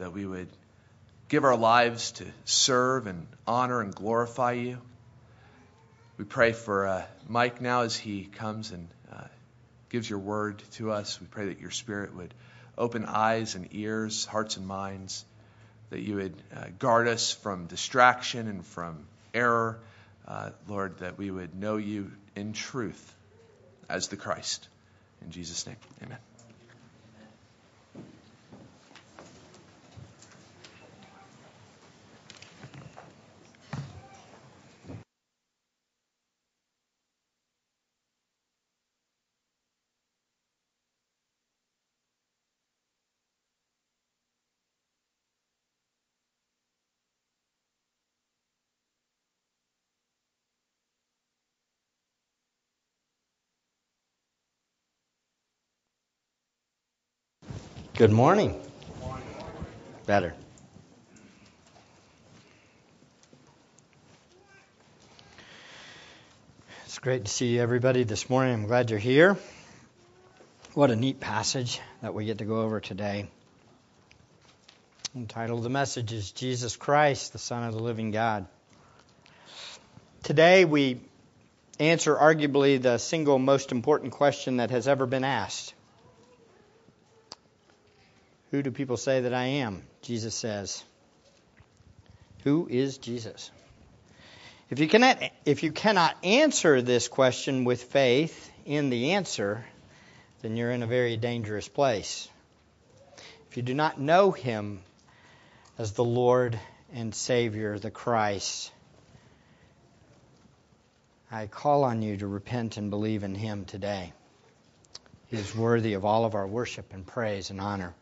that we would give our lives to serve and honor and glorify you. We pray for uh, Mike now as he comes and uh, gives your word to us. We pray that your spirit would open eyes and ears, hearts and minds, that you would uh, guard us from distraction and from error. Uh, Lord, that we would know you in truth as the Christ. In Jesus' name, amen. Good morning. Better. It's great to see everybody this morning. I'm glad you're here. What a neat passage that we get to go over today. The title of the message is Jesus Christ, the Son of the Living God. Today we answer arguably the single most important question that has ever been asked who do people say that I am? Jesus says. Who is Jesus? If you cannot, if you cannot answer this question with faith in the answer, then you're in a very dangerous place. If you do not know Him as the Lord and Savior, the Christ, I call on you to repent and believe in Him today. He is worthy of all of our worship and praise and honor.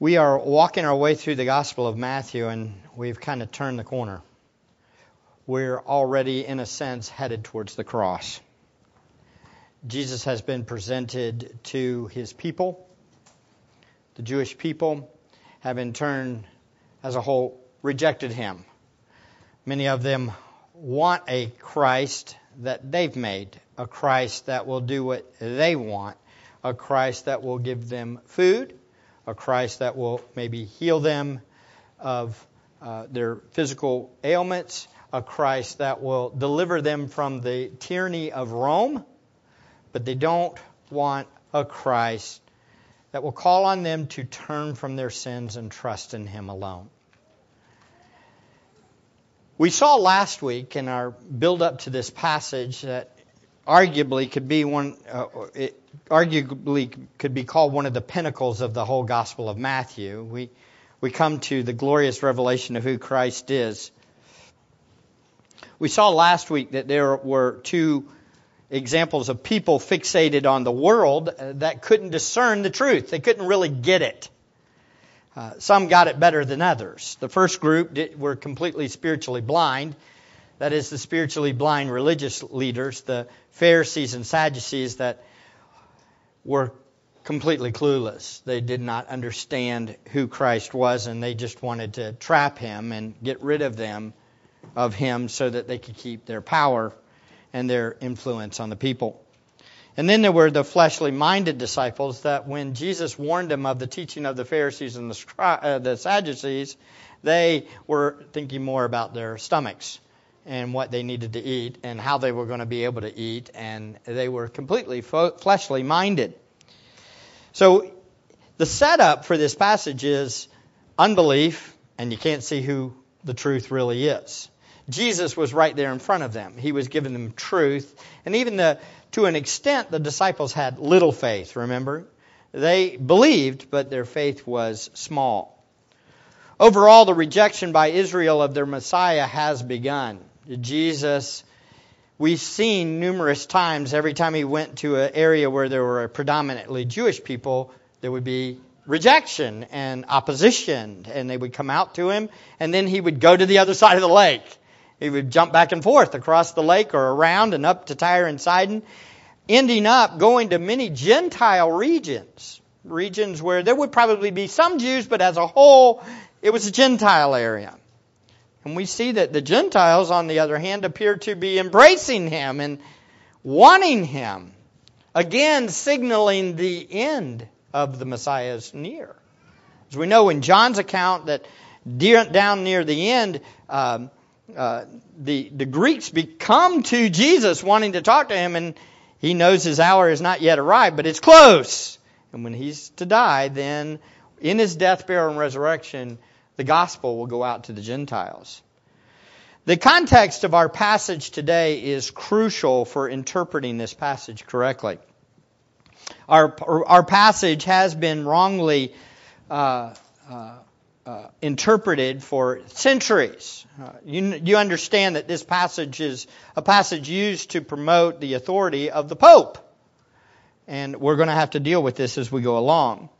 We are walking our way through the Gospel of Matthew, and we've kind of turned the corner. We're already, in a sense, headed towards the cross. Jesus has been presented to his people. The Jewish people have, in turn, as a whole, rejected him. Many of them want a Christ that they've made, a Christ that will do what they want, a Christ that will give them food, a Christ that will maybe heal them of uh, their physical ailments, a Christ that will deliver them from the tyranny of Rome, but they don't want a Christ that will call on them to turn from their sins and trust in Him alone. We saw last week in our build up to this passage that arguably could be one, uh, it arguably could be called one of the pinnacles of the whole Gospel of Matthew. We, we come to the glorious revelation of who Christ is. We saw last week that there were two examples of people fixated on the world that couldn't discern the truth. They couldn't really get it. Uh, some got it better than others. The first group did, were completely spiritually blind. That is, the spiritually blind religious leaders, the Pharisees and Sadducees that were completely clueless. They did not understand who Christ was and they just wanted to trap him and get rid of them of him so that they could keep their power and their influence on the people. And then there were the fleshly minded disciples that when Jesus warned them of the teaching of the Pharisees and the, uh, the Sadducees, they were thinking more about their stomachs and what they needed to eat and how they were going to be able to eat, and they were completely fleshly minded. So the setup for this passage is unbelief, and you can't see who the truth really is. Jesus was right there in front of them. He was giving them truth, and even the to an extent the disciples had little faith, remember? They believed, but their faith was small. Overall, the rejection by Israel of their Messiah has begun. Jesus, we've seen numerous times, every time he went to an area where there were predominantly Jewish people, there would be rejection and opposition, and they would come out to him, and then he would go to the other side of the lake. He would jump back and forth across the lake or around and up to Tyre and Sidon, ending up going to many Gentile regions, regions where there would probably be some Jews, but as a whole, it was a Gentile area. And we see that the Gentiles, on the other hand, appear to be embracing him and wanting him. Again, signaling the end of the Messiah is near. As we know in John's account that down near the end, um, uh, the, the Greeks become to Jesus wanting to talk to him, and he knows his hour has not yet arrived, but it's close. And when he's to die, then in his death, burial, and resurrection, the gospel will go out to the Gentiles. The context of our passage today is crucial for interpreting this passage correctly. Our, our passage has been wrongly uh, uh, uh, interpreted for centuries. Uh, you, you understand that this passage is a passage used to promote the authority of the Pope. And we're going to have to deal with this as we go along.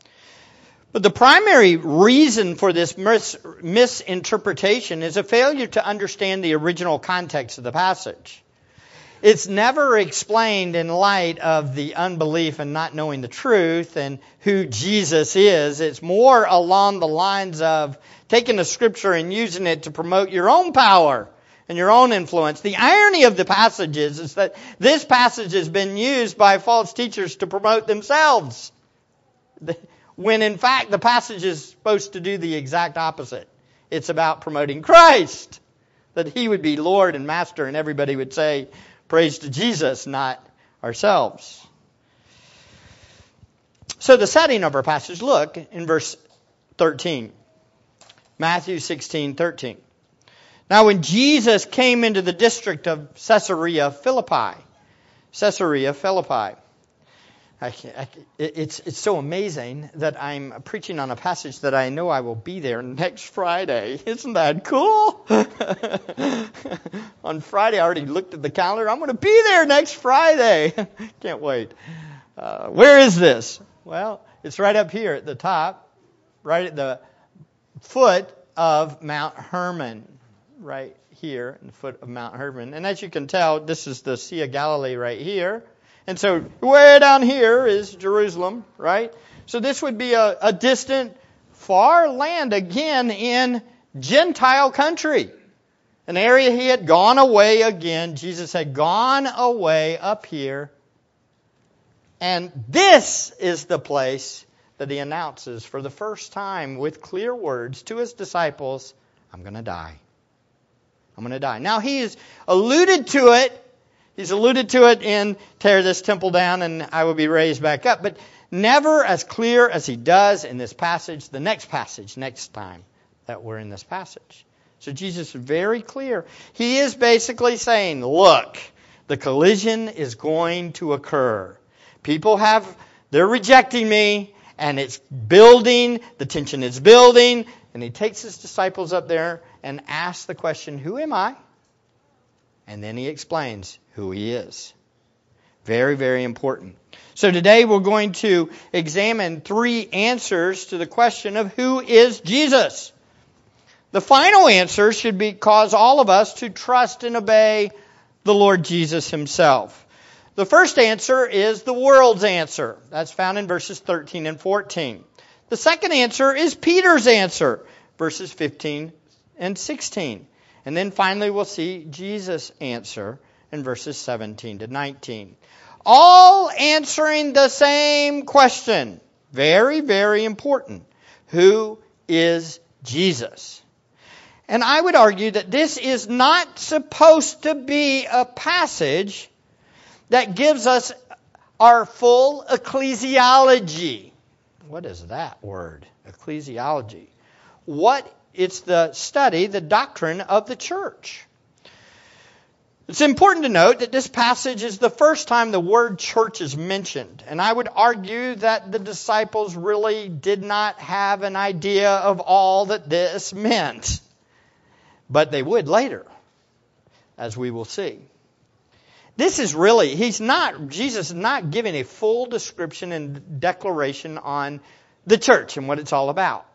But the primary reason for this mis- misinterpretation is a failure to understand the original context of the passage. It's never explained in light of the unbelief and not knowing the truth and who Jesus is. It's more along the lines of taking the scripture and using it to promote your own power and your own influence. The irony of the passage is, is that this passage has been used by false teachers to promote themselves. When in fact the passage is supposed to do the exact opposite. It's about promoting Christ. That he would be Lord and Master and everybody would say, Praise to Jesus, not ourselves. So the setting of our passage, look in verse 13. Matthew 16, 13. Now when Jesus came into the district of Caesarea Philippi, Caesarea Philippi, I, I, it's, it's so amazing that I'm preaching on a passage that I know I will be there next Friday. Isn't that cool? on Friday, I already looked at the calendar. I'm going to be there next Friday. Can't wait. Uh, where is this? Well, it's right up here at the top, right at the foot of Mount Hermon, right here in the foot of Mount Hermon. And as you can tell, this is the Sea of Galilee right here. And so way down here is Jerusalem, right? So this would be a, a distant, far land again in Gentile country. An area he had gone away again. Jesus had gone away up here. And this is the place that he announces for the first time with clear words to his disciples I'm going to die. I'm going to die. Now, he's alluded to it He's alluded to it in tear this temple down and I will be raised back up, but never as clear as he does in this passage, the next passage, next time that we're in this passage. So Jesus is very clear. He is basically saying, look, the collision is going to occur. People have, they're rejecting me, and it's building, the tension is building, and he takes his disciples up there and asks the question, Who am I? And then he explains who he is. Very, very important. So today we're going to examine three answers to the question of who is Jesus. The final answer should be cause all of us to trust and obey the Lord Jesus himself. The first answer is the world's answer. That's found in verses 13 and 14. The second answer is Peter's answer, verses 15 and 16. And then finally, we'll see Jesus' answer in verses 17 to 19. All answering the same question. Very, very important. Who is Jesus? And I would argue that this is not supposed to be a passage that gives us our full ecclesiology. What is that word? Ecclesiology. What it's the study, the doctrine of the church. It's important to note that this passage is the first time the word church is mentioned. And I would argue that the disciples really did not have an idea of all that this meant. But they would later, as we will see. This is really, he's not, Jesus is not giving a full description and declaration on the church and what it's all about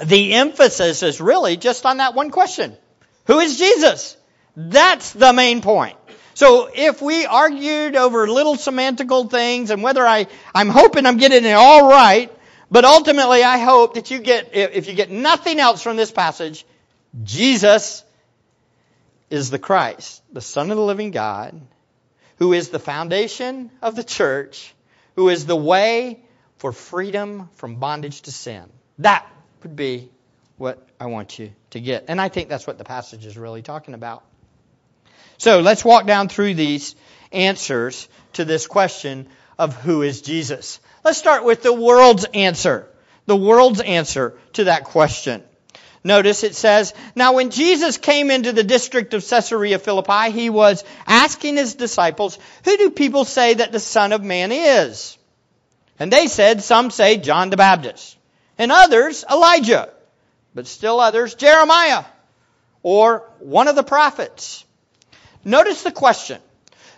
the emphasis is really just on that one question. Who is Jesus? That's the main point. So if we argued over little semantical things and whether I, I'm hoping I'm getting it all right, but ultimately I hope that you get, if you get nothing else from this passage, Jesus is the Christ, the Son of the living God, who is the foundation of the church, who is the way for freedom from bondage to sin. That would be what I want you to get. And I think that's what the passage is really talking about. So let's walk down through these answers to this question of who is Jesus. Let's start with the world's answer. The world's answer to that question. Notice it says, Now when Jesus came into the district of Caesarea Philippi, he was asking his disciples, Who do people say that the Son of Man is? And they said, Some say John the Baptist, and others Elijah, but still others Jeremiah, or one of the prophets. Notice the question.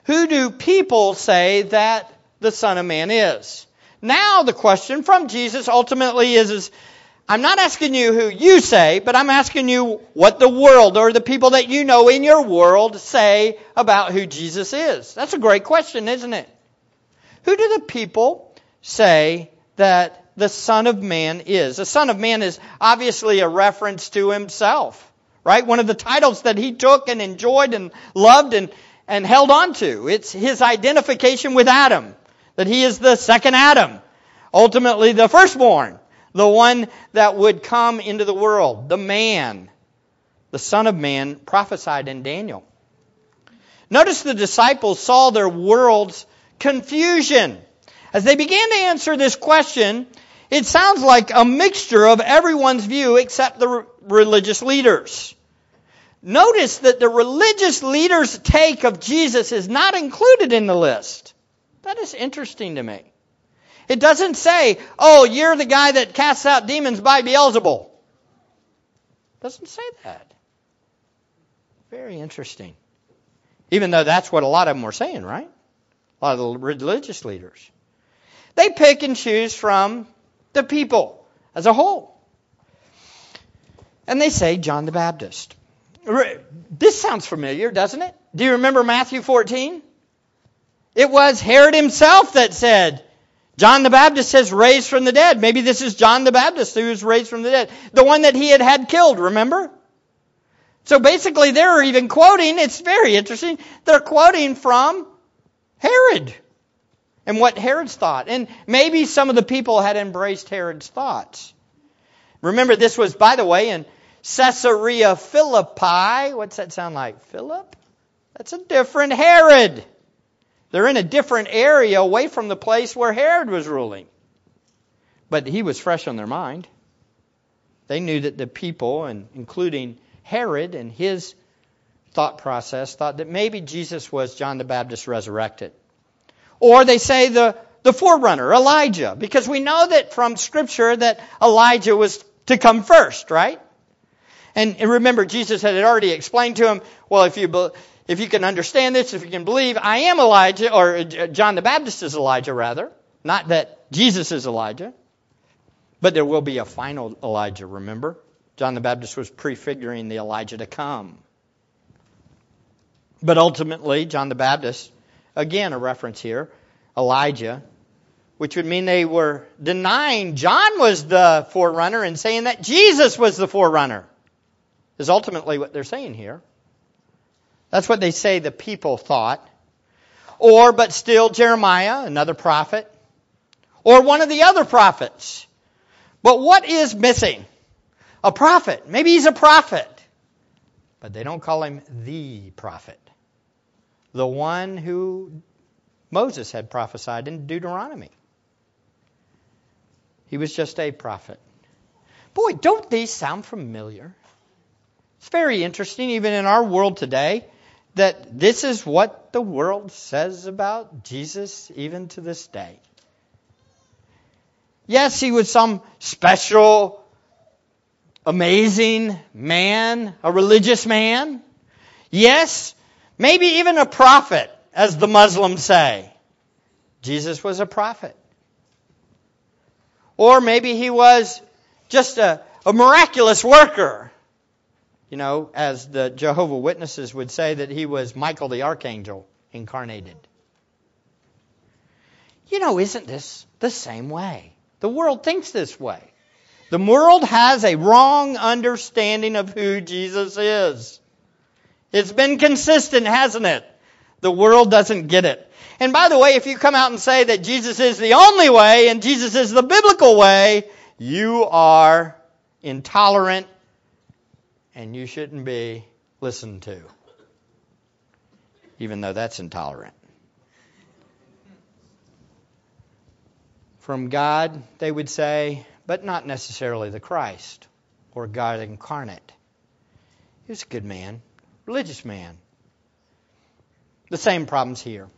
Who do people say that the Son of Man is? Now the question from Jesus ultimately is, is I'm not asking you who you say, but I'm asking you what the world or the people that you know in your world say about who Jesus is. That's a great question, isn't it? Who do the people say that the Son of Man is? The Son of Man is obviously a reference to himself, right? One of the titles that he took and enjoyed and loved and, and held on to. It's his identification with Adam, that he is the second Adam, ultimately the firstborn the one that would come into the world, the man, the Son of Man, prophesied in Daniel. Notice the disciples saw their world's confusion. As they began to answer this question, it sounds like a mixture of everyone's view except the religious leaders. Notice that the religious leaders' take of Jesus is not included in the list. That is interesting to me. It doesn't say, oh, you're the guy that casts out demons by Beelzebul. It doesn't say that. Very interesting. Even though that's what a lot of them were saying, right? A lot of the religious leaders. They pick and choose from the people as a whole. And they say John the Baptist. This sounds familiar, doesn't it? Do you remember Matthew 14? It was Herod himself that said, John the Baptist says raised from the dead. Maybe this is John the Baptist who was raised from the dead. The one that he had had killed, remember? So basically they're even quoting, it's very interesting, they're quoting from Herod and what Herod's thought. And maybe some of the people had embraced Herod's thoughts. Remember, this was, by the way, in Caesarea Philippi. What's that sound like? Philip? That's a different Herod. They're in a different area away from the place where Herod was ruling. But he was fresh on their mind. They knew that the people, and including Herod and his thought process, thought that maybe Jesus was John the Baptist resurrected. Or they say the, the forerunner, Elijah, because we know that from Scripture that Elijah was to come first, right? And remember, Jesus had already explained to him, well, if you if you can understand this, if you can believe, I am Elijah, or uh, John the Baptist is Elijah, rather. Not that Jesus is Elijah. But there will be a final Elijah, remember? John the Baptist was prefiguring the Elijah to come. But ultimately, John the Baptist, again a reference here, Elijah, which would mean they were denying John was the forerunner and saying that Jesus was the forerunner, is ultimately what they're saying here. That's what they say the people thought. Or, but still, Jeremiah, another prophet. Or one of the other prophets. But what is missing? A prophet. Maybe he's a prophet. But they don't call him the prophet. The one who Moses had prophesied in Deuteronomy. He was just a prophet. Boy, don't these sound familiar? It's very interesting, even in our world today that this is what the world says about Jesus even to this day. Yes, he was some special, amazing man, a religious man. Yes, maybe even a prophet, as the Muslims say. Jesus was a prophet. Or maybe he was just a, a miraculous worker. You know, as the Jehovah Witnesses would say that he was Michael the Archangel incarnated. You know, isn't this the same way? The world thinks this way. The world has a wrong understanding of who Jesus is. It's been consistent, hasn't it? The world doesn't get it. And by the way, if you come out and say that Jesus is the only way and Jesus is the biblical way, You are intolerant and you shouldn't be listened to, even though that's intolerant. From God, they would say, but not necessarily the Christ or God incarnate. He was a good man, religious man. The same problems here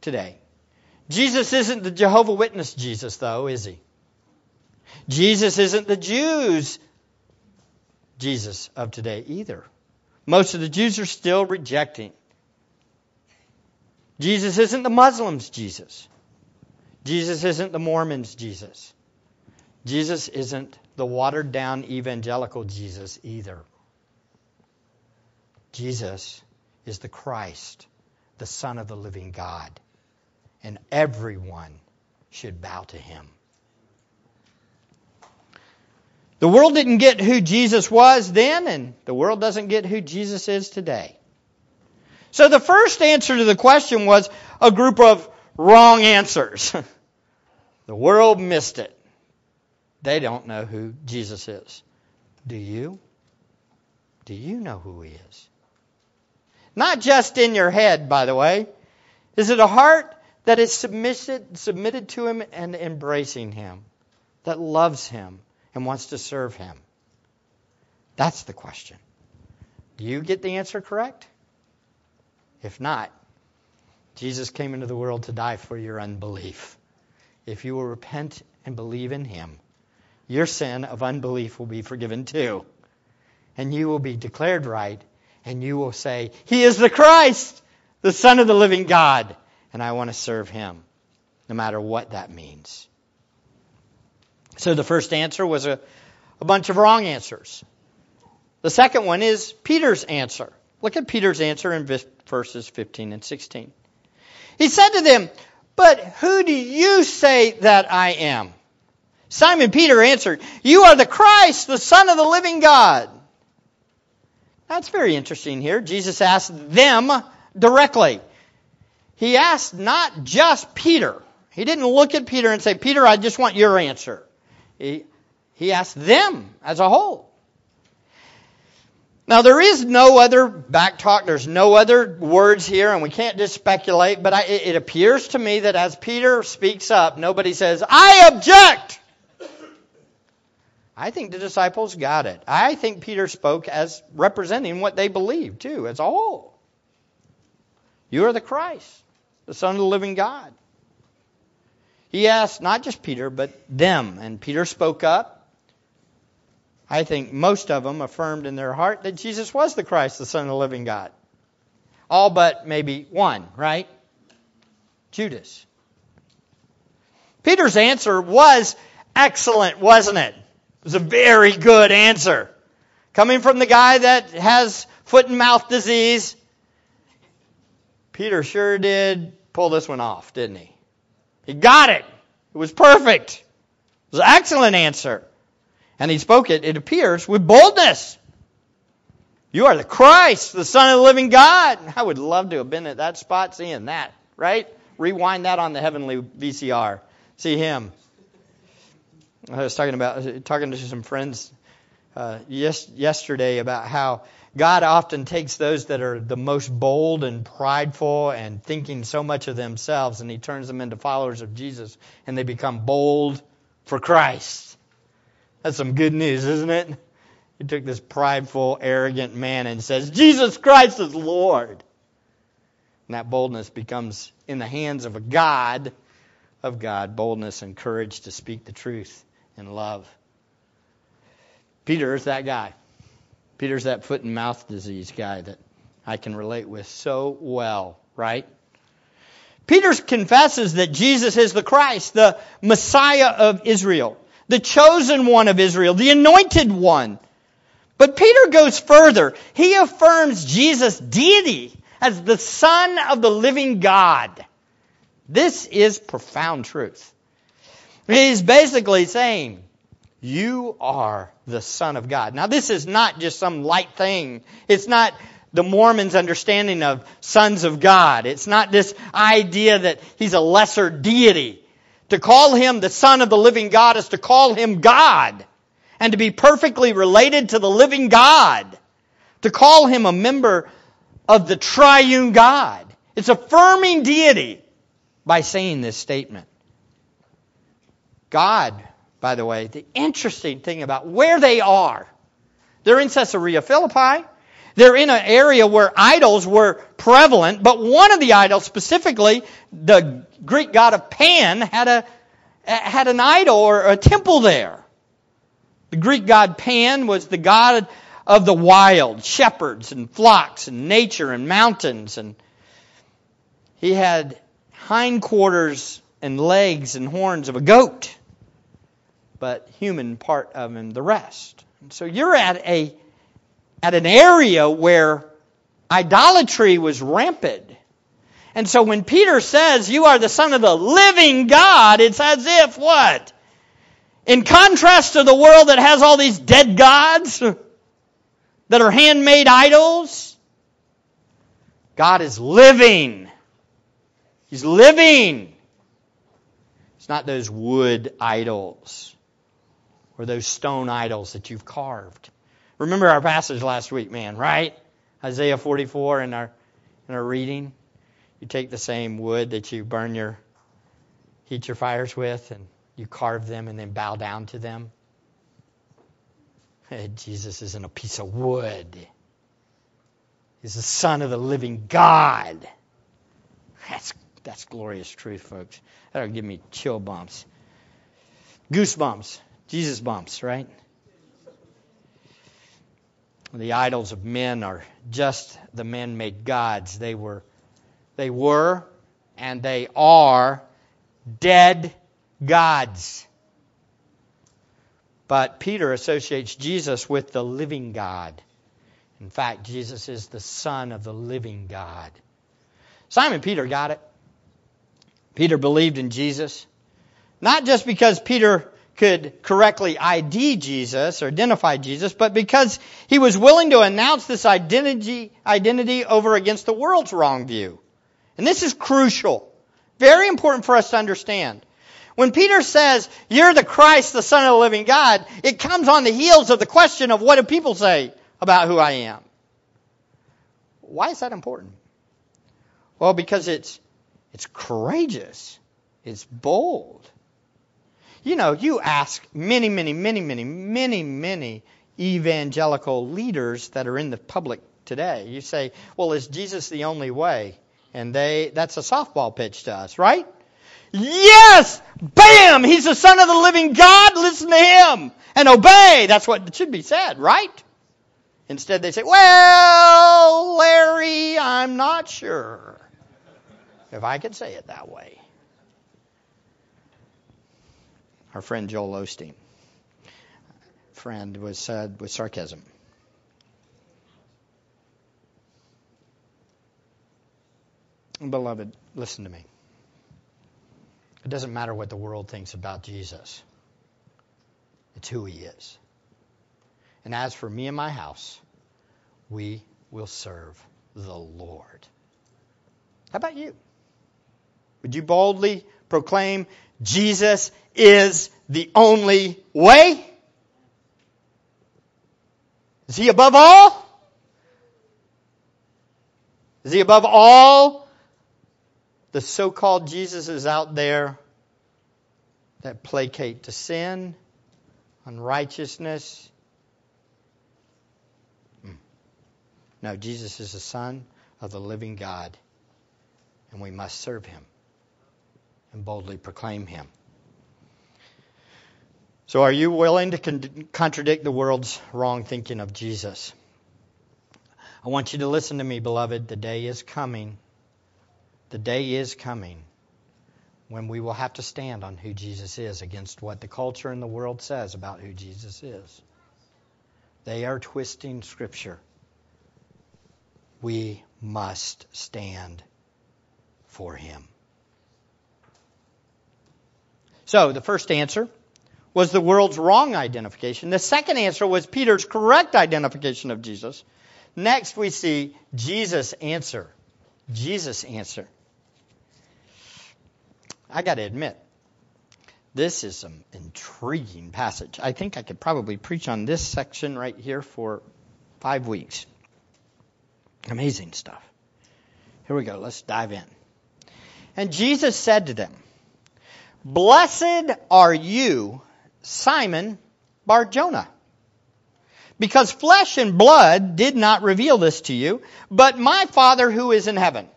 today. Jesus isn't the Jehovah Witness Jesus, though, is he? Jesus isn't the Jews Jesus of today either. Most of the Jews are still rejecting. Jesus isn't the Muslims' Jesus. Jesus isn't the Mormons' Jesus. Jesus isn't the watered down evangelical Jesus either. Jesus is the Christ, the Son of the living God, and everyone should bow to him. The world didn't get who Jesus was then, and the world doesn't get who Jesus is today. So the first answer to the question was a group of wrong answers. the world missed it. They don't know who Jesus is. Do you? Do you know who he is? Not just in your head, by the way. Is it a heart that is submitted, submitted to him and embracing him, that loves him and wants to serve him? That's the question. Do you get the answer correct? If not, Jesus came into the world to die for your unbelief. If you will repent and believe in him, your sin of unbelief will be forgiven too. And you will be declared right, and you will say, He is the Christ, the Son of the living God, and I want to serve him, no matter what that means. So the first answer was a, a bunch of wrong answers. The second one is Peter's answer. Look at Peter's answer in verses 15 and 16. He said to them, But who do you say that I am? Simon Peter answered, You are the Christ, the Son of the living God. That's very interesting here. Jesus asked them directly. He asked not just Peter. He didn't look at Peter and say, Peter, I just want your answer. He, he asked them as a whole. Now, there is no other back talk, there's no other words here, and we can't just speculate, but I, it appears to me that as Peter speaks up, nobody says, I object! I think the disciples got it. I think Peter spoke as representing what they believed, too, as a whole. You are the Christ, the Son of the living God. He asked not just Peter, but them. And Peter spoke up. I think most of them affirmed in their heart that Jesus was the Christ, the Son of the living God. All but maybe one, right? Judas. Peter's answer was excellent, wasn't it? Was a very good answer. Coming from the guy that has foot and mouth disease, Peter sure did pull this one off, didn't he? He got it. It was perfect. It was an excellent answer. And he spoke it, it appears, with boldness. You are the Christ, the Son of the living God. I would love to have been at that spot seeing that, right? Rewind that on the heavenly VCR. See him I was talking about talking to some friends uh, yes, yesterday about how God often takes those that are the most bold and prideful and thinking so much of themselves, and He turns them into followers of Jesus, and they become bold for Christ. That's some good news, isn't it? He took this prideful, arrogant man and says, Jesus Christ is Lord. And that boldness becomes in the hands of a God of God, boldness and courage to speak the truth and love. Peter is that guy. Peter's that foot and mouth disease guy that I can relate with so well, right? Peter confesses that Jesus is the Christ, the Messiah of Israel, the chosen one of Israel, the anointed one. But Peter goes further. He affirms Jesus' deity as the Son of the living God. This is profound truth. He's basically saying, You are the Son of God. Now, this is not just some light thing. It's not the Mormons' understanding of sons of God. It's not this idea that he's a lesser deity. To call him the Son of the living God is to call him God and to be perfectly related to the living God. To call him a member of the triune God. It's affirming deity by saying this statement. God, by the way, the interesting thing about where they are, they're in Caesarea Philippi. They're in an area where idols were prevalent, but one of the idols, specifically the Greek god of Pan, had a had an idol or a temple there. The Greek god Pan was the god of the wild, shepherds and flocks and nature and mountains and he had hindquarters and legs and horns of a goat, but human part of him the rest. And so you're at a at an area where idolatry was rampant. And so when Peter says, You are the Son of the living God, it's as if what? In contrast to the world that has all these dead gods that are handmade idols, God is living. He's living. It's not those wood idols or those stone idols that you've carved. Remember our passage last week, man, right? Isaiah 44 in our in our reading. You take the same wood that you burn your heat your fires with and you carve them and then bow down to them. Jesus isn't a piece of wood. He's the Son of the living God. That's that's glorious truth, folks. That'll give me chill bumps. Goosebumps. Jesus bumps, right? The idols of men are just the man made gods. They were they were and they are dead gods. But Peter associates Jesus with the living God. In fact, Jesus is the Son of the living God. Simon Peter got it. Peter believed in Jesus. Not just because Peter could correctly ID Jesus or identify Jesus, but because he was willing to announce this identity, identity over against the world's wrong view. And this is crucial. Very important for us to understand. When Peter says, You're the Christ, the Son of the living God, it comes on the heels of the question of what do people say about who I am? Why is that important? Well, because it's, it's courageous, it's bold. You know, you ask many, many, many, many, many, many evangelical leaders that are in the public today. You say, well, is Jesus the only way? And they, that's a softball pitch to us, right? Yes! Bam! He's the son of the living God. Listen to him and obey. That's what should be said, right? Instead, they say, well, Larry, I'm not sure if I could say it that way. Our friend Joel Osteen. Friend was said with sarcasm. Beloved, listen to me. It doesn't matter what the world thinks about Jesus. It's who he is. And as for me and my house, we will serve the Lord. How about you? Would you boldly proclaim Jesus is the only way? Is he above all? Is he above all the so called Jesuses out there that placate to sin, unrighteousness? Hmm. No, Jesus is the Son of the living God, and we must serve him and boldly proclaim him. So, are you willing to con- contradict the world's wrong thinking of Jesus? I want you to listen to me, beloved. The day is coming. The day is coming when we will have to stand on who Jesus is against what the culture and the world says about who Jesus is. They are twisting Scripture. We must stand for Him. So, the first answer was the world's wrong identification. The second answer was Peter's correct identification of Jesus. Next, we see Jesus' answer. Jesus' answer. I got to admit, This is some intriguing passage. I think I could probably preach on this section right here for five weeks. Amazing stuff. Here we go. Let's dive in. And Jesus said to them, Blessed are you, Simon Bar Jonah. because flesh and blood did not reveal this to you, but my Father who is in heaven.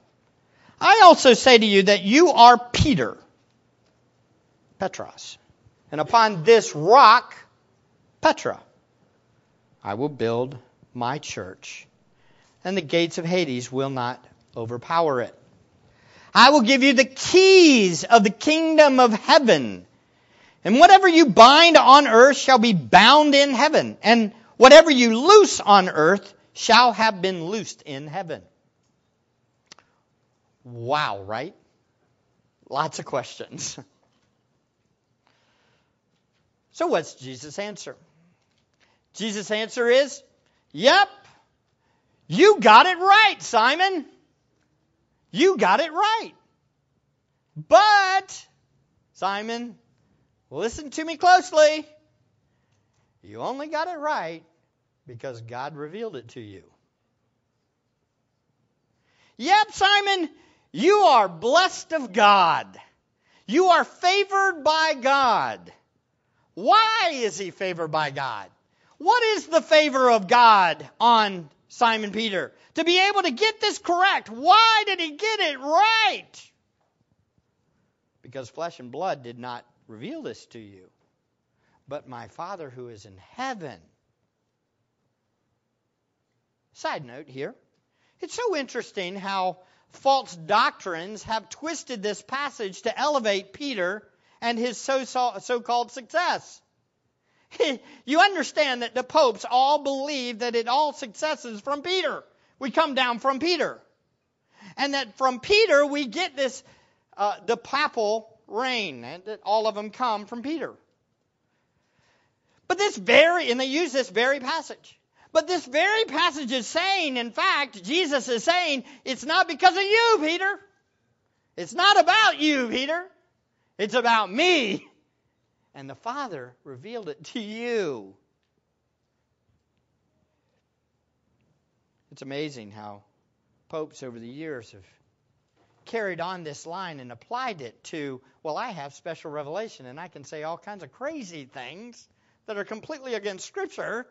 I also say to you that you are Peter, Petros, and upon this rock, Petra, I will build my church, and the gates of Hades will not overpower it. I will give you the keys of the kingdom of heaven. And whatever you bind on earth shall be bound in heaven, and whatever you loose on earth shall have been loosed in heaven. Wow, right? Lots of questions. So, what's Jesus' answer? Jesus' answer is, Yep, you got it right, Simon. You got it right. But, Simon, listen to me closely. You only got it right because God revealed it to you. Yep, Simon, you are blessed of God. You are favored by God. Why is he favored by God? What is the favor of God on Simon Peter? To be able to get this correct. Why did he get it right? Because flesh and blood did not reveal this to you, but my Father who is in heaven. Side note here. It's so interesting how false doctrines have twisted this passage to elevate Peter and his so called success. you understand that the popes all believe that it all successes from Peter. We come down from Peter. And that from Peter we get this, uh, the papal reign, and that all of them come from Peter. But this very, and they use this very passage. But this very passage is saying, in fact, Jesus is saying, it's not because of you, Peter. It's not about you, Peter. It's about me. And the Father revealed it to you. It's amazing how popes over the years have carried on this line and applied it to, well, I have special revelation and I can say all kinds of crazy things that are completely against Scripture.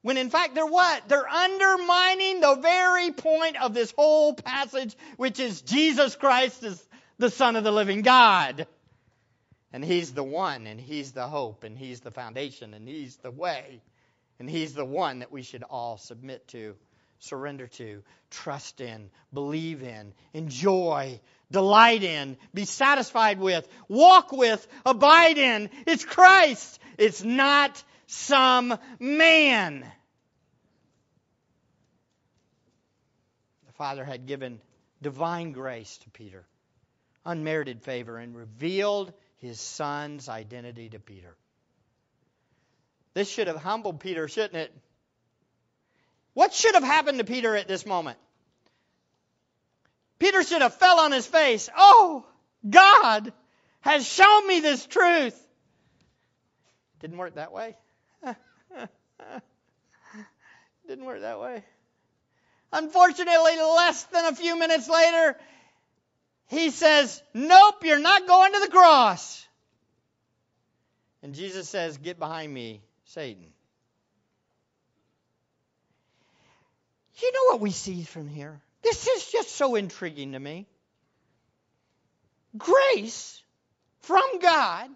When in fact they're what? They're undermining the very point of this whole passage, which is Jesus Christ is the Son of the living God. And He's the one, and He's the hope, and He's the foundation, and He's the way. And He's the one that we should all submit to, surrender to, trust in, believe in, enjoy, delight in, be satisfied with, walk with, abide in. It's Christ. It's not some man. The Father had given divine grace to Peter unmerited favor and revealed his son's identity to Peter. This should have humbled Peter, shouldn't it? What should have happened to Peter at this moment? Peter should have fell on his face. Oh, God has shown me this truth. Didn't work that way. Didn't work that way. Unfortunately, less than a few minutes later, he says, Nope, you're not going to the cross. And Jesus says, Get behind me, Satan. You know what we see from here? This is just so intriguing to me. Grace from God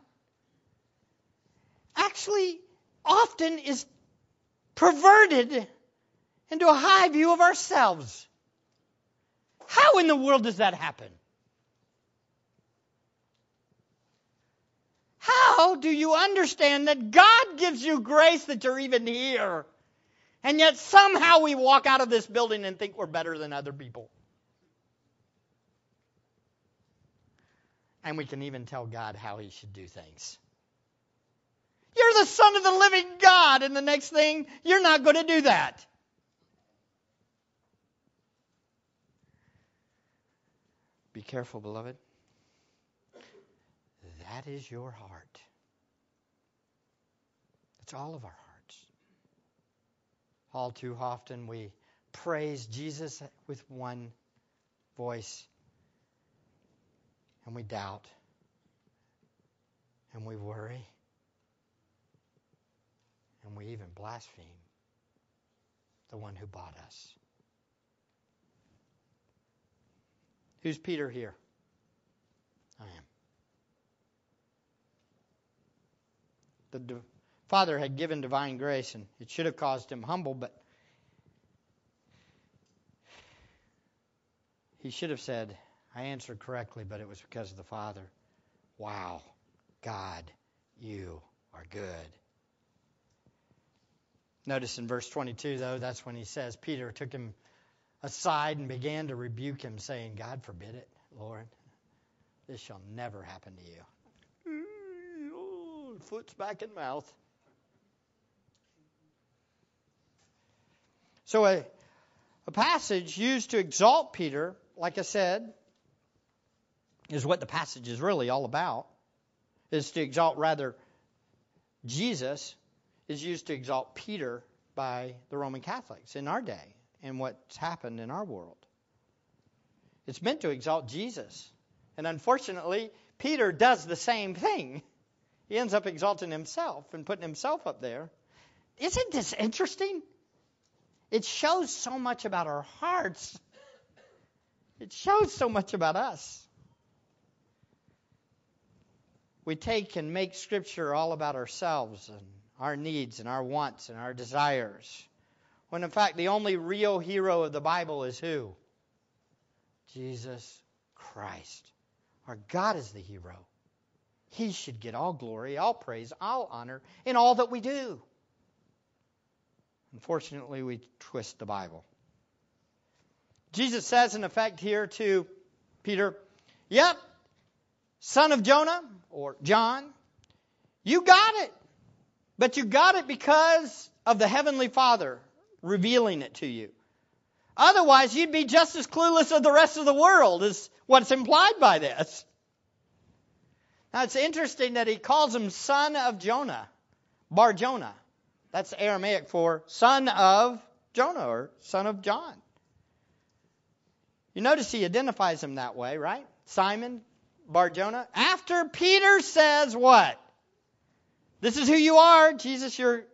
actually often is perverted into a high view of ourselves. How in the world does that happen? How do you understand that God gives you grace that you're even here? And yet somehow we walk out of this building and think we're better than other people. And we can even tell God how he should do things. You're the Son of the living God, and the next thing, you're not going to do that. Be careful, beloved. That is your heart. It's all of our hearts. All too often we praise Jesus with one voice and we doubt and we worry and we even blaspheme the one who bought us. Who's Peter here? I am. The Father had given divine grace, and it should have caused him humble, but he should have said, I answered correctly, but it was because of the Father. Wow, God, you are good. Notice in verse 22, though, that's when he says, Peter took him aside and began to rebuke him, saying, God forbid it, Lord. This shall never happen to you. Foot's back in mouth. So, a, a passage used to exalt Peter, like I said, is what the passage is really all about. Is to exalt rather Jesus is used to exalt Peter by the Roman Catholics in our day and what's happened in our world. It's meant to exalt Jesus. And unfortunately, Peter does the same thing. He ends up exalting himself and putting himself up there. Isn't this interesting? It shows so much about our hearts. It shows so much about us. We take and make Scripture all about ourselves and our needs and our wants and our desires. When in fact, the only real hero of the Bible is who? Jesus Christ. Our God is the hero. He should get all glory, all praise, all honor in all that we do. Unfortunately, we twist the Bible. Jesus says, in effect, here to Peter, Yep, son of Jonah, or John, you got it. But you got it because of the Heavenly Father revealing it to you. Otherwise, you'd be just as clueless as the rest of the world, is what's implied by this. Now, it's interesting that he calls him son of Jonah, Bar Jonah. That's Aramaic for son of Jonah or son of John. You notice he identifies him that way, right? Simon, Bar Jonah. After Peter says what? This is who you are, Jesus, you're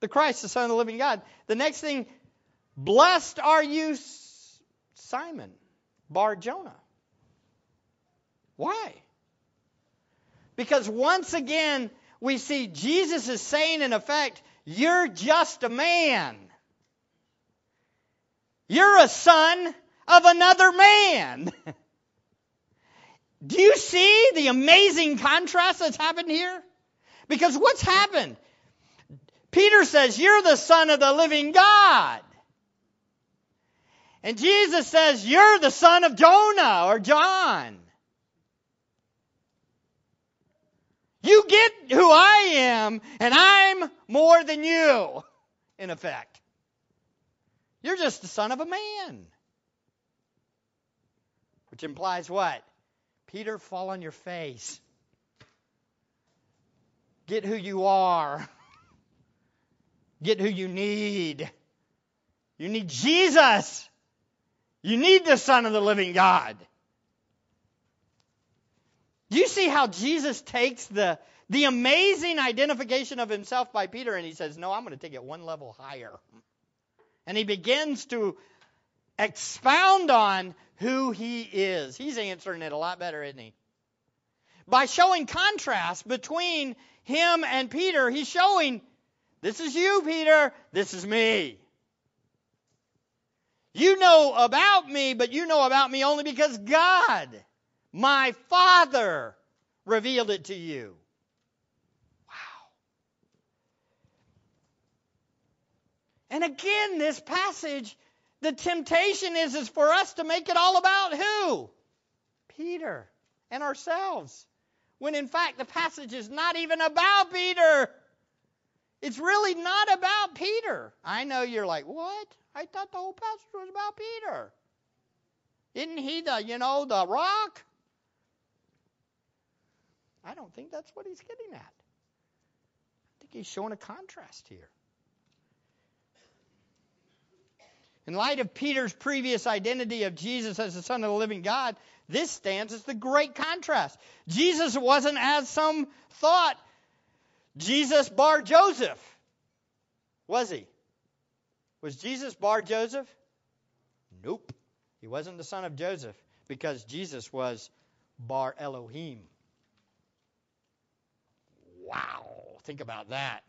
the Christ, the Son of the living God. The next thing, blessed are you, Simon, Bar Jonah. Why? Because once again, we see Jesus is saying, in effect, you're just a man. You're a son of another man. Do you see the amazing contrast that's happened here? Because what's happened? Peter says, You're the son of the living God. And Jesus says, You're the son of Jonah or John. You get who I am, and I'm more than you, in effect. You're just the son of a man. Which implies what? Peter, fall on your face. Get who you are. Get who you need. You need Jesus. You need the Son of the living God. Do you see how Jesus takes the, the amazing identification of himself by Peter and he says, No, I'm going to take it one level higher. And he begins to expound on who he is. He's answering it a lot better, isn't he? By showing contrast between him and Peter, he's showing this is you, Peter, this is me. You know about me, but you know about me only because God my Father revealed it to you. Wow. And again, this passage, the temptation is, is for us to make it all about who? Peter and ourselves. When in fact, the passage is not even about Peter. It's really not about Peter. I know you're like, what? I thought the whole passage was about Peter. Isn't he the, you know, the rock? I don't think that's what he's getting at. I think he's showing a contrast here. In light of Peter's previous identity of Jesus as the Son of the living God, this stands as the great contrast. Jesus wasn't as some thought Jesus bar Joseph, was he? Was Jesus bar Joseph? Nope. He wasn't the son of Joseph because Jesus was bar Elohim. Wow. Think about that.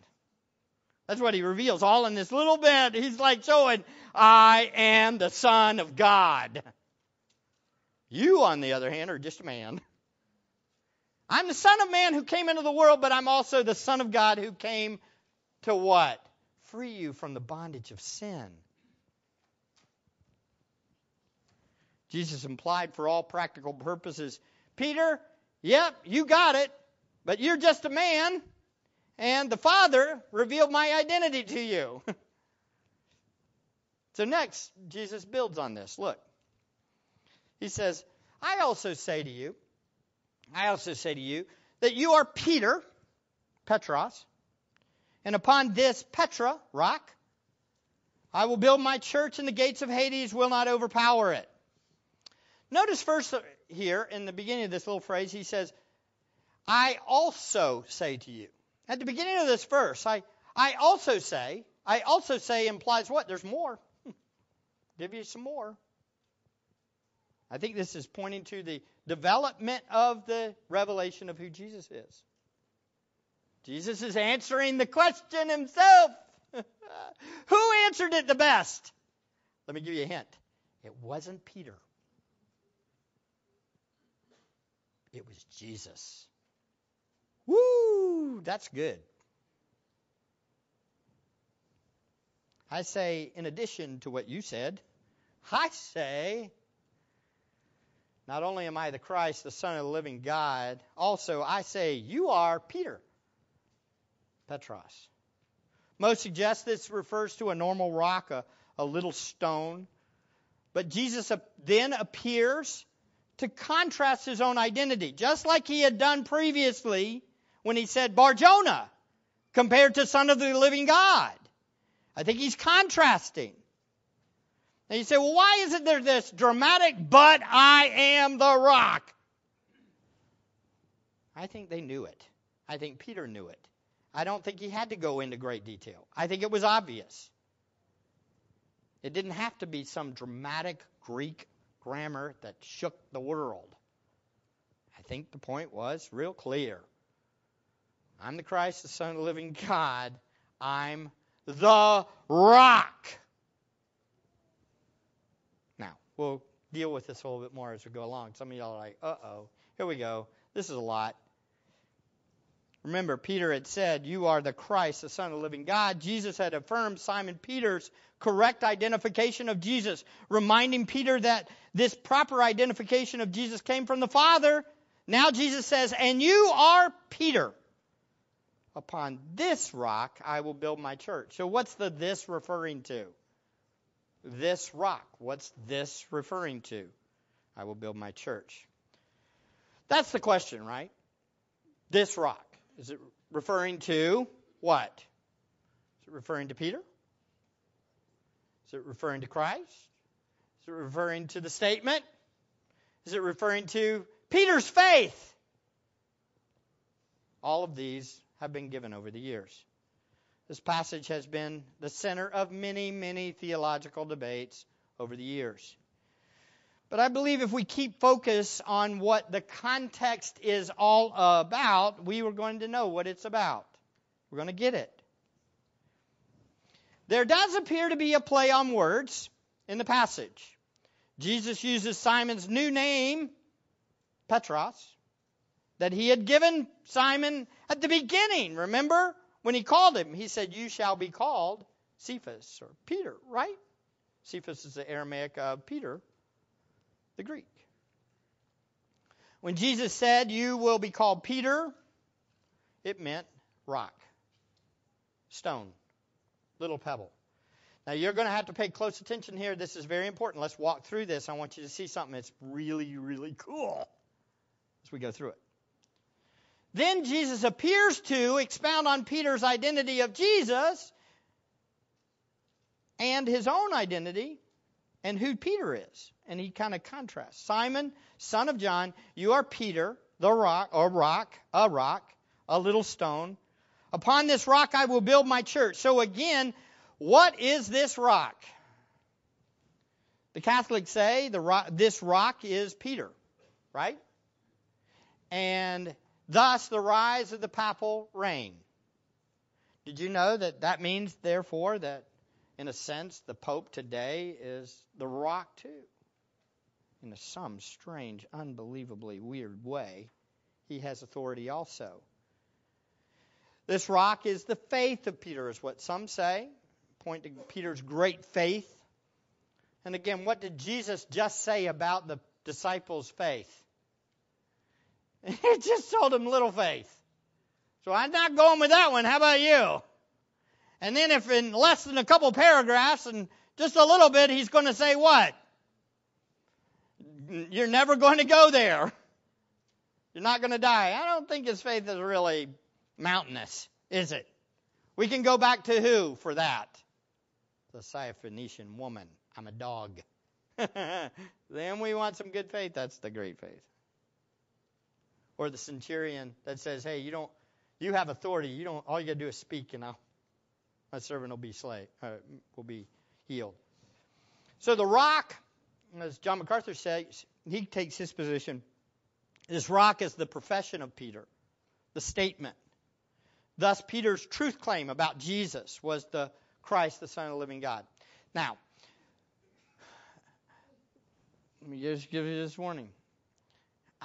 That's what he reveals all in this little bit. He's like showing, I am the Son of God. You, on the other hand, are just a man. I'm the Son of Man who came into the world, but I'm also the Son of God who came to what? Free you from the bondage of sin. Jesus implied for all practical purposes, Peter, yep, you got it, but you're just a man and the Father revealed my identity to you. so next, Jesus builds on this. Look. He says, I also say to you, I also say to you, that you are Peter, Petros, and upon this Petra, rock, I will build my church, and the gates of Hades will not overpower it. Notice first here in the beginning of this little phrase, he says, I also say to you. At the beginning of this verse, I, I also say, I also say implies what? There's more. Give you some more. I think this is pointing to the development of the revelation of who Jesus is. Jesus is answering the question himself. who answered it the best? Let me give you a hint. It wasn't Peter. It was Jesus. Woo! That's good. I say, in addition to what you said, I say, not only am I the Christ, the Son of the living God, also I say, you are Peter, Petros. Most suggest this refers to a normal rock, a, a little stone. But Jesus then appears to contrast his own identity, just like he had done previously when he said Barjona compared to Son of the Living God. I think he's contrasting. And you say, well, why isn't there this dramatic, but I am the rock? I think they knew it. I think Peter knew it. I don't think he had to go into great detail. I think it was obvious. It didn't have to be some dramatic Greek grammar that shook the world. I think the point was real clear. I'm the Christ, the Son of the living God. I'm the rock. Now, we'll deal with this a little bit more as we go along. Some of y'all are like, uh oh, here we go. This is a lot. Remember, Peter had said, You are the Christ, the Son of the living God. Jesus had affirmed Simon Peter's correct identification of Jesus, reminding Peter that this proper identification of Jesus came from the Father. Now Jesus says, And you are Peter. Upon this rock I will build my church. So what's the this referring to? This rock. What's this referring to? I will build my church. That's the question, right? This rock. Is it referring to what? Is it referring to Peter? Is it referring to Christ? Is it referring to the statement? Is it referring to Peter's faith? All of these have been given over the years. This passage has been the center of many, many theological debates over the years. But I believe if we keep focus on what the context is all about, we are going to know what it's about. We're going to get it. There does appear to be a play on words in the passage. Jesus uses Simon's new name, Petros, that he had given Simon at the beginning. Remember when he called him? He said, You shall be called Cephas or Peter, right? Cephas is the Aramaic of Peter, the Greek. When Jesus said, You will be called Peter, it meant rock, stone, little pebble. Now, you're going to have to pay close attention here. This is very important. Let's walk through this. I want you to see something that's really, really cool as we go through it. Then Jesus appears to expound on Peter's identity of Jesus and his own identity and who Peter is. And he kind of contrasts. Simon, son of John, you are Peter, the rock, or rock, a rock, a little stone. Upon this rock I will build my church. So again, what is this rock? The Catholics say the rock, this rock is Peter, right? And thus the rise of the papal reign. Did you know that that means, therefore, that in a sense the Pope today is the rock too? In some strange, unbelievably weird way, he has authority also. This rock is the faith of Peter, is what some say, point to Peter's great faith. And again, what did Jesus just say about the disciples' faith? He just told him little faith. So I'm not going with that one. How about you? And then if in less than a couple paragraphs and just a little bit, he's going to say what? You're never going to go there. You're not going to die. I don't think his faith is really mountainous, is it? We can go back to who for that? The Syrophoenician woman. I'm a dog. then we want some good faith. That's the great faith. Or the centurion that says, "Hey, you don't, you have authority. You don't. All you got to do is speak, and I'll, my servant will be slay, uh, will be healed." So the rock, as John MacArthur says, he takes his position. This rock is the profession of Peter, the statement. Thus, Peter's truth claim about Jesus was the Christ, the Son of the living God. Now, let me just give you this warning.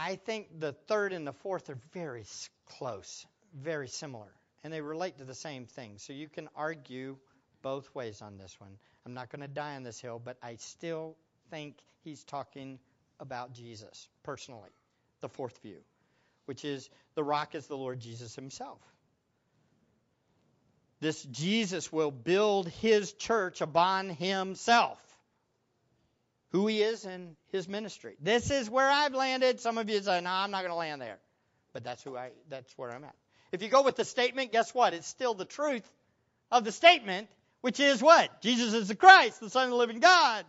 I think the third and the fourth are very close, very similar, and they relate to the same thing. So you can argue both ways on this one. I'm not going to die on this hill, but I still think he's talking about Jesus personally, the fourth view, which is the rock is the Lord Jesus himself. This Jesus will build his church upon himself who he is in his ministry. This is where I've landed. Some of you say, "No, I'm not going to land there," but that's who I. That's where I'm at. If you go with the statement, guess what? It's still the truth of the statement, which is what Jesus is the Christ, the Son of the living God.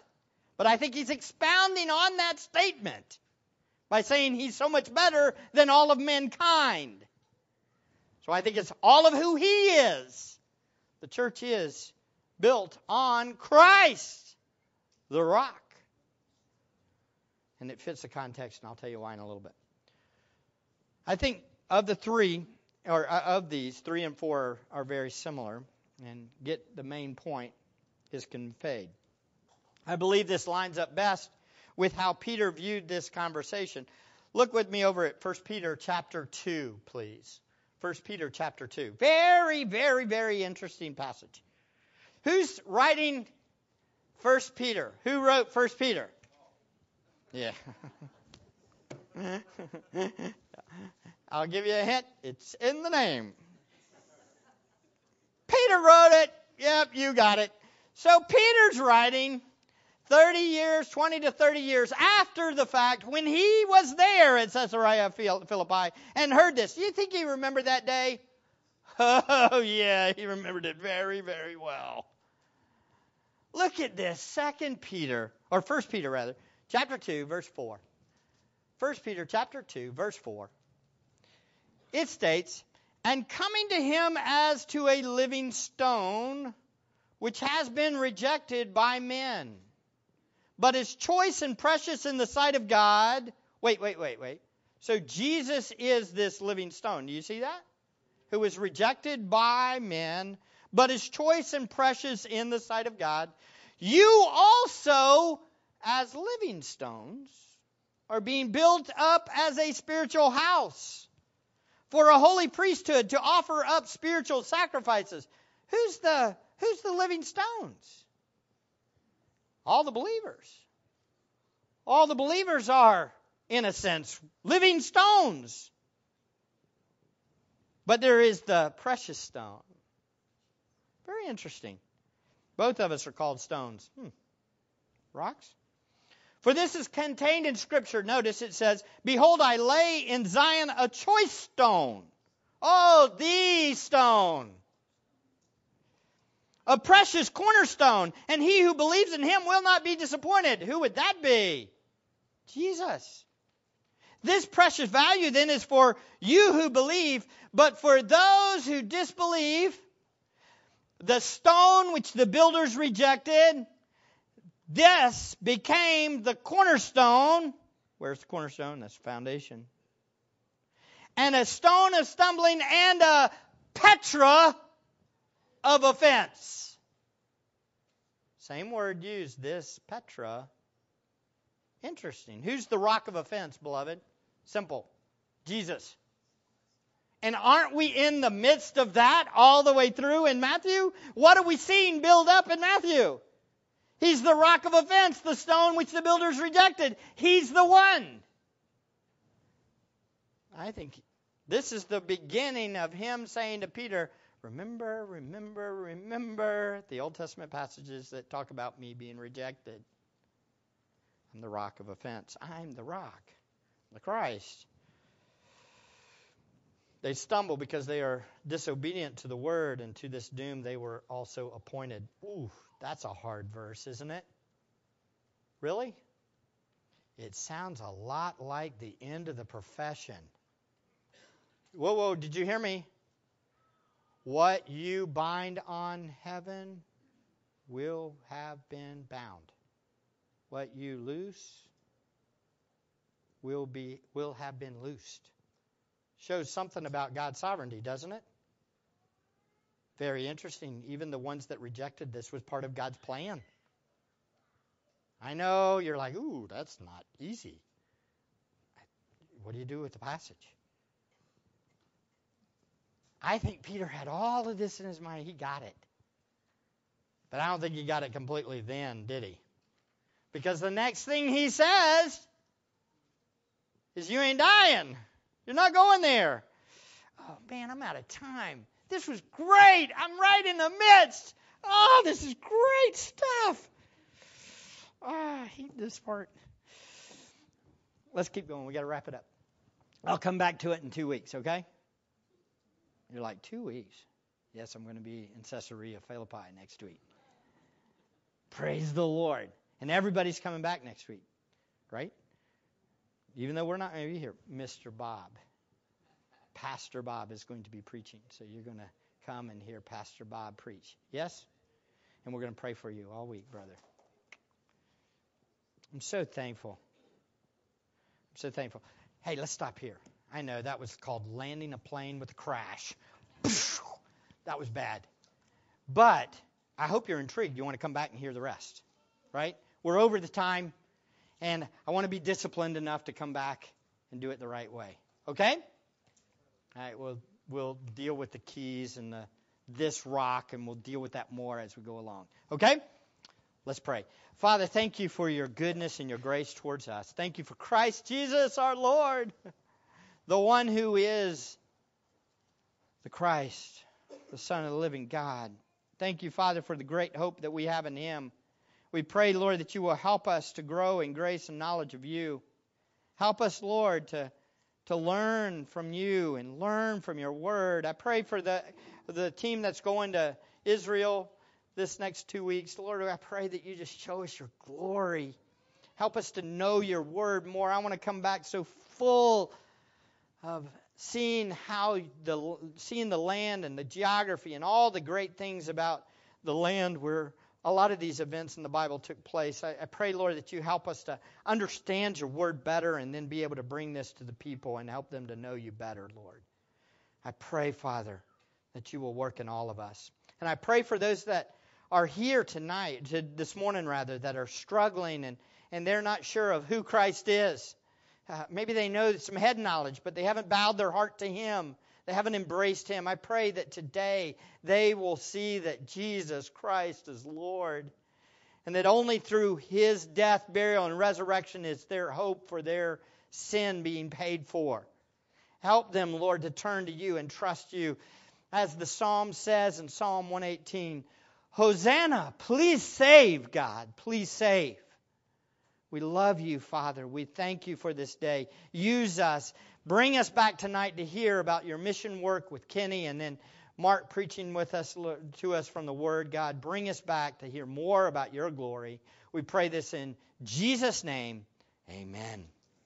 But I think he's expounding on that statement by saying he's so much better than all of mankind. So I think it's all of who he is. The church is built on Christ, the rock and it fits the context, and I'll tell you why in a little bit. I think of the three, or uh, of these, three and four are very similar, and get the main point is conveyed. I believe this lines up best with how Peter viewed this conversation. Look with me over at 1 Peter chapter 2, please. 1 Peter chapter 2. Very, very, very interesting passage. Who's writing 1 Peter? Who wrote 1 Peter? Yeah. I'll give you a hint. It's in the name. Peter wrote it. Yep, you got it. So Peter's writing 30 years, 20 to 30 years after the fact when he was there at Caesarea Philippi and heard this. Do you think he remembered that day? Oh, yeah, he remembered it very, very well. Look at this. Second Peter, or First Peter rather, chapter 2, verse 4. 1 Peter chapter 2, verse 4. It states, And coming to him as to a living stone, which has been rejected by men, but is choice and precious in the sight of God. Wait, wait, wait, wait. So Jesus is this living stone. Do you see that? Who is rejected by men, but is choice and precious in the sight of God. You also as living stones are being built up as a spiritual house for a holy priesthood to offer up spiritual sacrifices. Who's the who's the living stones? All the believers. All the believers are in a sense living stones. But there is the precious stone. Very interesting. Both of us are called stones. Hmm. Rocks? For this is contained in Scripture. Notice it says, Behold, I lay in Zion a choice stone. Oh, the stone. A precious cornerstone. And he who believes in him will not be disappointed. Who would that be? Jesus. This precious value then is for you who believe, but for those who disbelieve, the stone which the builders rejected, this became the cornerstone. Where's the cornerstone? That's the foundation. And a stone of stumbling and a Petra of offense. Same word used, this Petra. Interesting. Who's the rock of offense, beloved? Simple. Jesus. And aren't we in the midst of that all the way through in Matthew? What are we seeing build up in Matthew? He's the rock of offense, the stone which the builders rejected. He's the one. I think this is the beginning of him saying to Peter, Remember, remember, remember the Old Testament passages that talk about me being rejected. I'm the rock of offense. I'm the rock, the Christ. They stumble because they are disobedient to the word, and to this doom they were also appointed. Ooh, that's a hard verse, isn't it? Really? It sounds a lot like the end of the profession. Whoa, whoa, did you hear me? What you bind on heaven will have been bound. What you loose will be will have been loosed. Shows something about God's sovereignty, doesn't it? Very interesting. Even the ones that rejected this was part of God's plan. I know you're like, ooh, that's not easy. What do you do with the passage? I think Peter had all of this in his mind. He got it. But I don't think he got it completely then, did he? Because the next thing he says is, You ain't dying. You're not going there. Oh, man, I'm out of time. This was great. I'm right in the midst. Oh, this is great stuff. Oh, I hate this part. Let's keep going. We got to wrap it up. I'll come back to it in two weeks, okay? You're like, two weeks? Yes, I'm going to be in Caesarea Philippi next week. Praise the Lord. And everybody's coming back next week, right? Even though we're not going to be here, Mr. Bob, Pastor Bob is going to be preaching. So you're going to come and hear Pastor Bob preach. Yes? And we're going to pray for you all week, brother. I'm so thankful. I'm so thankful. Hey, let's stop here. I know that was called landing a plane with a crash. That was bad. But I hope you're intrigued. You want to come back and hear the rest, right? We're over the time, and I want to be disciplined enough to come back and do it the right way. Okay? All right, we'll, we'll deal with the keys and the, this rock, and we'll deal with that more as we go along. Okay? Let's pray. Father, thank you for your goodness and your grace towards us. Thank you for Christ Jesus our Lord, the one who is the Christ, the Son of the living God. Thank you, Father, for the great hope that we have in Him. We pray, Lord, that you will help us to grow in grace and knowledge of you. Help us, Lord, to, to learn from you and learn from your word. I pray for the, the team that's going to Israel this next two weeks. Lord, I pray that you just show us your glory. Help us to know your word more. I want to come back so full of seeing how the seeing the land and the geography and all the great things about the land where a lot of these events in the Bible took place. I, I, pray, Lord, that you help us to understand your word better and then be able to bring this to the people and help them to know you better, Lord. I pray, Father, that you will work in all of us. And I pray for those that are here tonight, to, this morning rather, that are struggling and, and they're not sure of who Christ is. Uh, maybe they know some head knowledge, but they haven't bowed their heart to Him they haven't embraced Him. I pray that today they will see that Jesus Christ is Lord and that only through His death, burial, and resurrection is their hope for their sin being paid for. Help them, Lord, to turn to you and trust you. As the psalm says in Psalm 118, Hosanna, please save, God, please save. We love you, Father. We thank you for this day. Use us. Bring us back tonight to hear about your mission work with Kenny and then Mark preaching with us to us from the Word. God, bring us back to hear more about your glory. We pray this in Jesus' name. Amen.